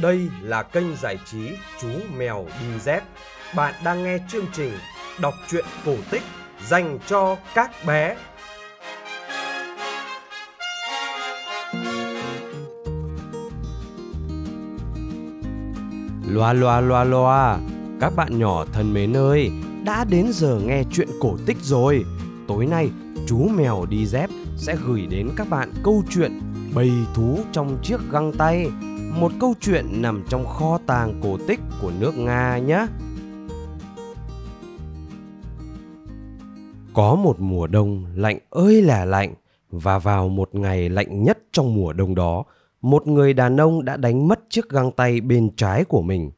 Đây là kênh giải trí Chú Mèo Đi Dép. Bạn đang nghe chương trình đọc truyện cổ tích dành cho các bé. Loa loa loa loa, các bạn nhỏ thân mến ơi, đã đến giờ nghe chuyện cổ tích rồi. Tối nay, chú mèo đi dép sẽ gửi đến các bạn câu chuyện Bầy thú trong chiếc găng tay, một câu chuyện nằm trong kho tàng cổ tích của nước Nga nhé. Có một mùa đông lạnh ơi là lạnh và vào một ngày lạnh nhất trong mùa đông đó, một người đàn ông đã đánh mất chiếc găng tay bên trái của mình.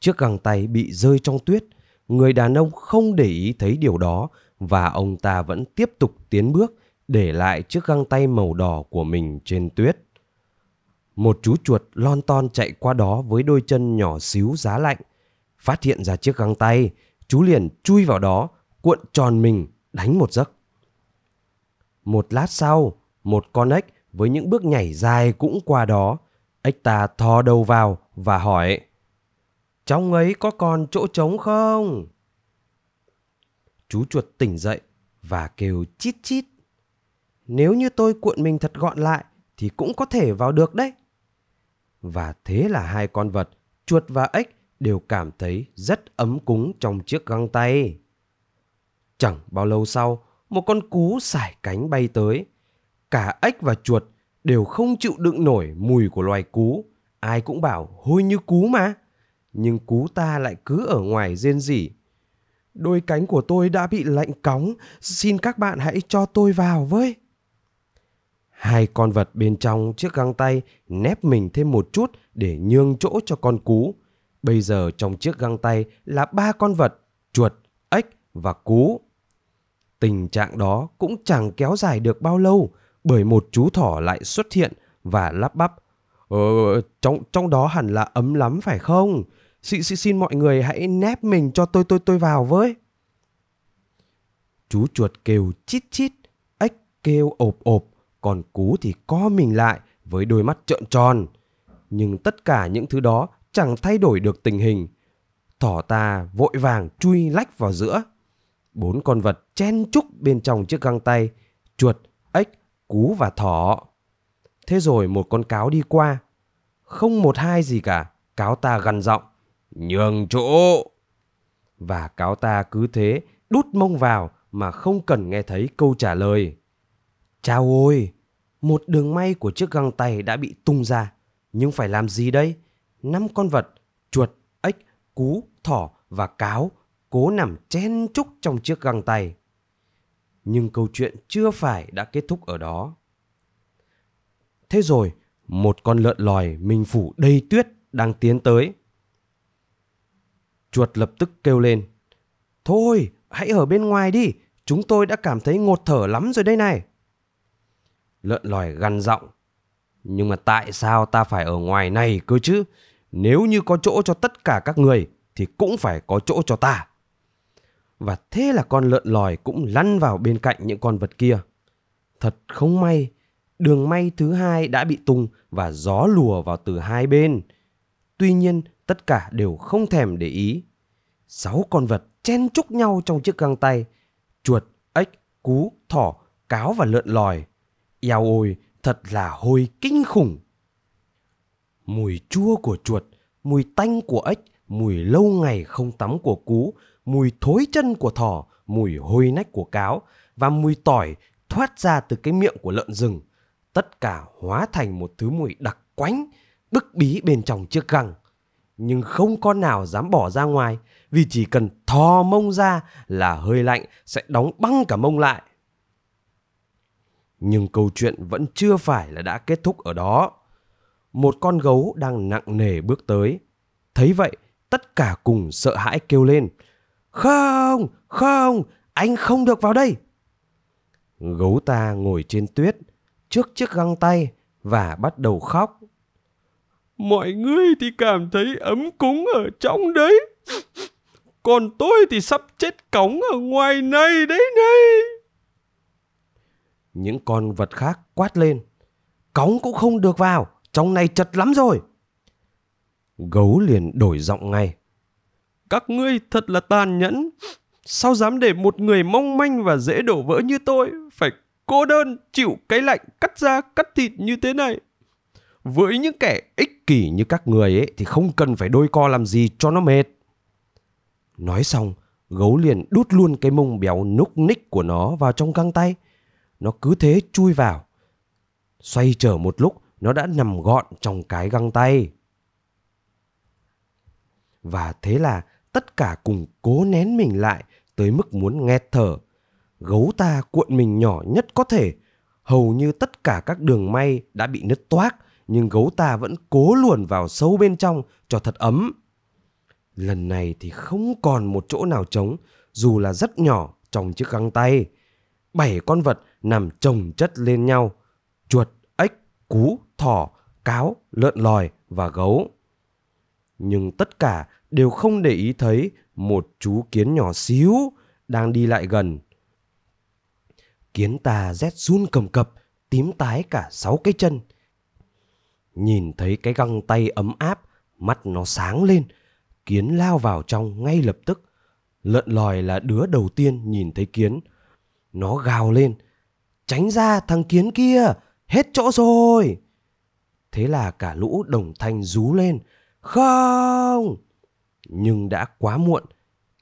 Chiếc găng tay bị rơi trong tuyết, người đàn ông không để ý thấy điều đó và ông ta vẫn tiếp tục tiến bước để lại chiếc găng tay màu đỏ của mình trên tuyết. Một chú chuột lon ton chạy qua đó với đôi chân nhỏ xíu giá lạnh. Phát hiện ra chiếc găng tay, chú liền chui vào đó, cuộn tròn mình, đánh một giấc. Một lát sau, một con ếch với những bước nhảy dài cũng qua đó. Ếch ta thò đầu vào và hỏi Trong ấy có còn chỗ trống không? Chú chuột tỉnh dậy và kêu chít chít. Nếu như tôi cuộn mình thật gọn lại thì cũng có thể vào được đấy. Và thế là hai con vật, chuột và ếch đều cảm thấy rất ấm cúng trong chiếc găng tay. Chẳng bao lâu sau, một con cú sải cánh bay tới. Cả ếch và chuột đều không chịu đựng nổi mùi của loài cú. Ai cũng bảo hôi như cú mà. Nhưng cú ta lại cứ ở ngoài rên rỉ. Đôi cánh của tôi đã bị lạnh cóng, xin các bạn hãy cho tôi vào với. Hai con vật bên trong chiếc găng tay nép mình thêm một chút để nhường chỗ cho con cú. Bây giờ trong chiếc găng tay là ba con vật, chuột, ếch và cú. Tình trạng đó cũng chẳng kéo dài được bao lâu bởi một chú thỏ lại xuất hiện và lắp bắp. Ờ, trong, trong đó hẳn là ấm lắm phải không? Xin, xin, xin mọi người hãy nép mình cho tôi tôi tôi vào với. Chú chuột kêu chít chít, ếch kêu ộp ộp còn cú thì co mình lại với đôi mắt trợn tròn. Nhưng tất cả những thứ đó chẳng thay đổi được tình hình. Thỏ ta vội vàng chui lách vào giữa. Bốn con vật chen chúc bên trong chiếc găng tay, chuột, ếch, cú và thỏ. Thế rồi một con cáo đi qua. Không một hai gì cả, cáo ta gằn giọng, nhường chỗ. Và cáo ta cứ thế đút mông vào mà không cần nghe thấy câu trả lời. Chao ôi! Một đường may của chiếc găng tay đã bị tung ra. Nhưng phải làm gì đây? Năm con vật, chuột, ếch, cú, thỏ và cáo cố nằm chen chúc trong chiếc găng tay. Nhưng câu chuyện chưa phải đã kết thúc ở đó. Thế rồi, một con lợn lòi mình phủ đầy tuyết đang tiến tới. Chuột lập tức kêu lên. Thôi, hãy ở bên ngoài đi, chúng tôi đã cảm thấy ngột thở lắm rồi đây này lợn lòi gằn giọng. Nhưng mà tại sao ta phải ở ngoài này cơ chứ? Nếu như có chỗ cho tất cả các người thì cũng phải có chỗ cho ta. Và thế là con lợn lòi cũng lăn vào bên cạnh những con vật kia. Thật không may, đường may thứ hai đã bị tung và gió lùa vào từ hai bên. Tuy nhiên, tất cả đều không thèm để ý. Sáu con vật chen chúc nhau trong chiếc găng tay. Chuột, ếch, cú, thỏ, cáo và lợn lòi Eo ôi, thật là hôi kinh khủng. Mùi chua của chuột, mùi tanh của ếch, mùi lâu ngày không tắm của cú, mùi thối chân của thỏ, mùi hôi nách của cáo và mùi tỏi thoát ra từ cái miệng của lợn rừng. Tất cả hóa thành một thứ mùi đặc quánh, bức bí bên trong chiếc găng. Nhưng không con nào dám bỏ ra ngoài vì chỉ cần thò mông ra là hơi lạnh sẽ đóng băng cả mông lại. Nhưng câu chuyện vẫn chưa phải là đã kết thúc ở đó. Một con gấu đang nặng nề bước tới. Thấy vậy, tất cả cùng sợ hãi kêu lên. Không, không, anh không được vào đây. Gấu ta ngồi trên tuyết, trước chiếc găng tay và bắt đầu khóc. Mọi người thì cảm thấy ấm cúng ở trong đấy. Còn tôi thì sắp chết cống ở ngoài này đấy này. Những con vật khác quát lên. Cống cũng không được vào, trong này chật lắm rồi. Gấu liền đổi giọng ngay. Các ngươi thật là tàn nhẫn. Sao dám để một người mong manh và dễ đổ vỡ như tôi phải cô đơn chịu cái lạnh cắt da cắt thịt như thế này? Với những kẻ ích kỷ như các người ấy thì không cần phải đôi co làm gì cho nó mệt. Nói xong, gấu liền đút luôn cái mông béo núc ních của nó vào trong găng tay. Nó cứ thế chui vào. Xoay trở một lúc, nó đã nằm gọn trong cái găng tay. Và thế là tất cả cùng cố nén mình lại tới mức muốn nghẹt thở. Gấu ta cuộn mình nhỏ nhất có thể. Hầu như tất cả các đường may đã bị nứt toác, nhưng gấu ta vẫn cố luồn vào sâu bên trong cho thật ấm. Lần này thì không còn một chỗ nào trống, dù là rất nhỏ trong chiếc găng tay. Bảy con vật nằm chồng chất lên nhau. Chuột, ếch, cú, thỏ, cáo, lợn lòi và gấu. Nhưng tất cả đều không để ý thấy một chú kiến nhỏ xíu đang đi lại gần. Kiến ta rét run cầm cập, tím tái cả sáu cái chân. Nhìn thấy cái găng tay ấm áp, mắt nó sáng lên, kiến lao vào trong ngay lập tức. Lợn lòi là đứa đầu tiên nhìn thấy kiến. Nó gào lên, tránh ra thằng kiến kia, hết chỗ rồi. Thế là cả lũ đồng thanh rú lên, không! Nhưng đã quá muộn,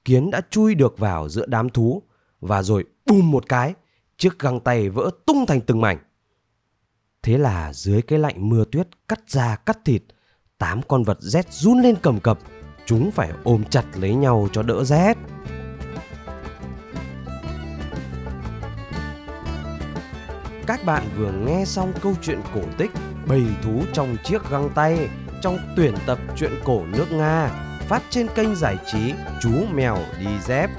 kiến đã chui được vào giữa đám thú và rồi bùm một cái, chiếc găng tay vỡ tung thành từng mảnh. Thế là dưới cái lạnh mưa tuyết cắt da cắt thịt, tám con vật rét run lên cầm cập, chúng phải ôm chặt lấy nhau cho đỡ rét. Các bạn vừa nghe xong câu chuyện cổ tích Bầy thú trong chiếc găng tay trong tuyển tập truyện cổ nước Nga phát trên kênh giải trí Chú Mèo Đi Dép.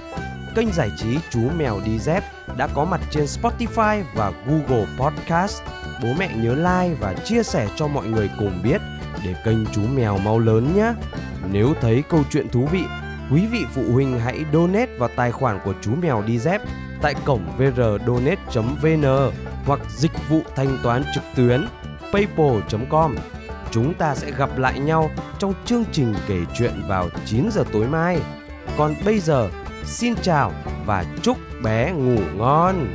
Kênh giải trí Chú Mèo Đi Dép đã có mặt trên Spotify và Google Podcast. Bố mẹ nhớ like và chia sẻ cho mọi người cùng biết để kênh Chú Mèo mau lớn nhé. Nếu thấy câu chuyện thú vị, quý vị phụ huynh hãy donate vào tài khoản của Chú Mèo Đi Dép tại cổng vrdonate.vn hoặc dịch vụ thanh toán trực tuyến paypal.com. Chúng ta sẽ gặp lại nhau trong chương trình kể chuyện vào 9 giờ tối mai. Còn bây giờ, xin chào và chúc bé ngủ ngon.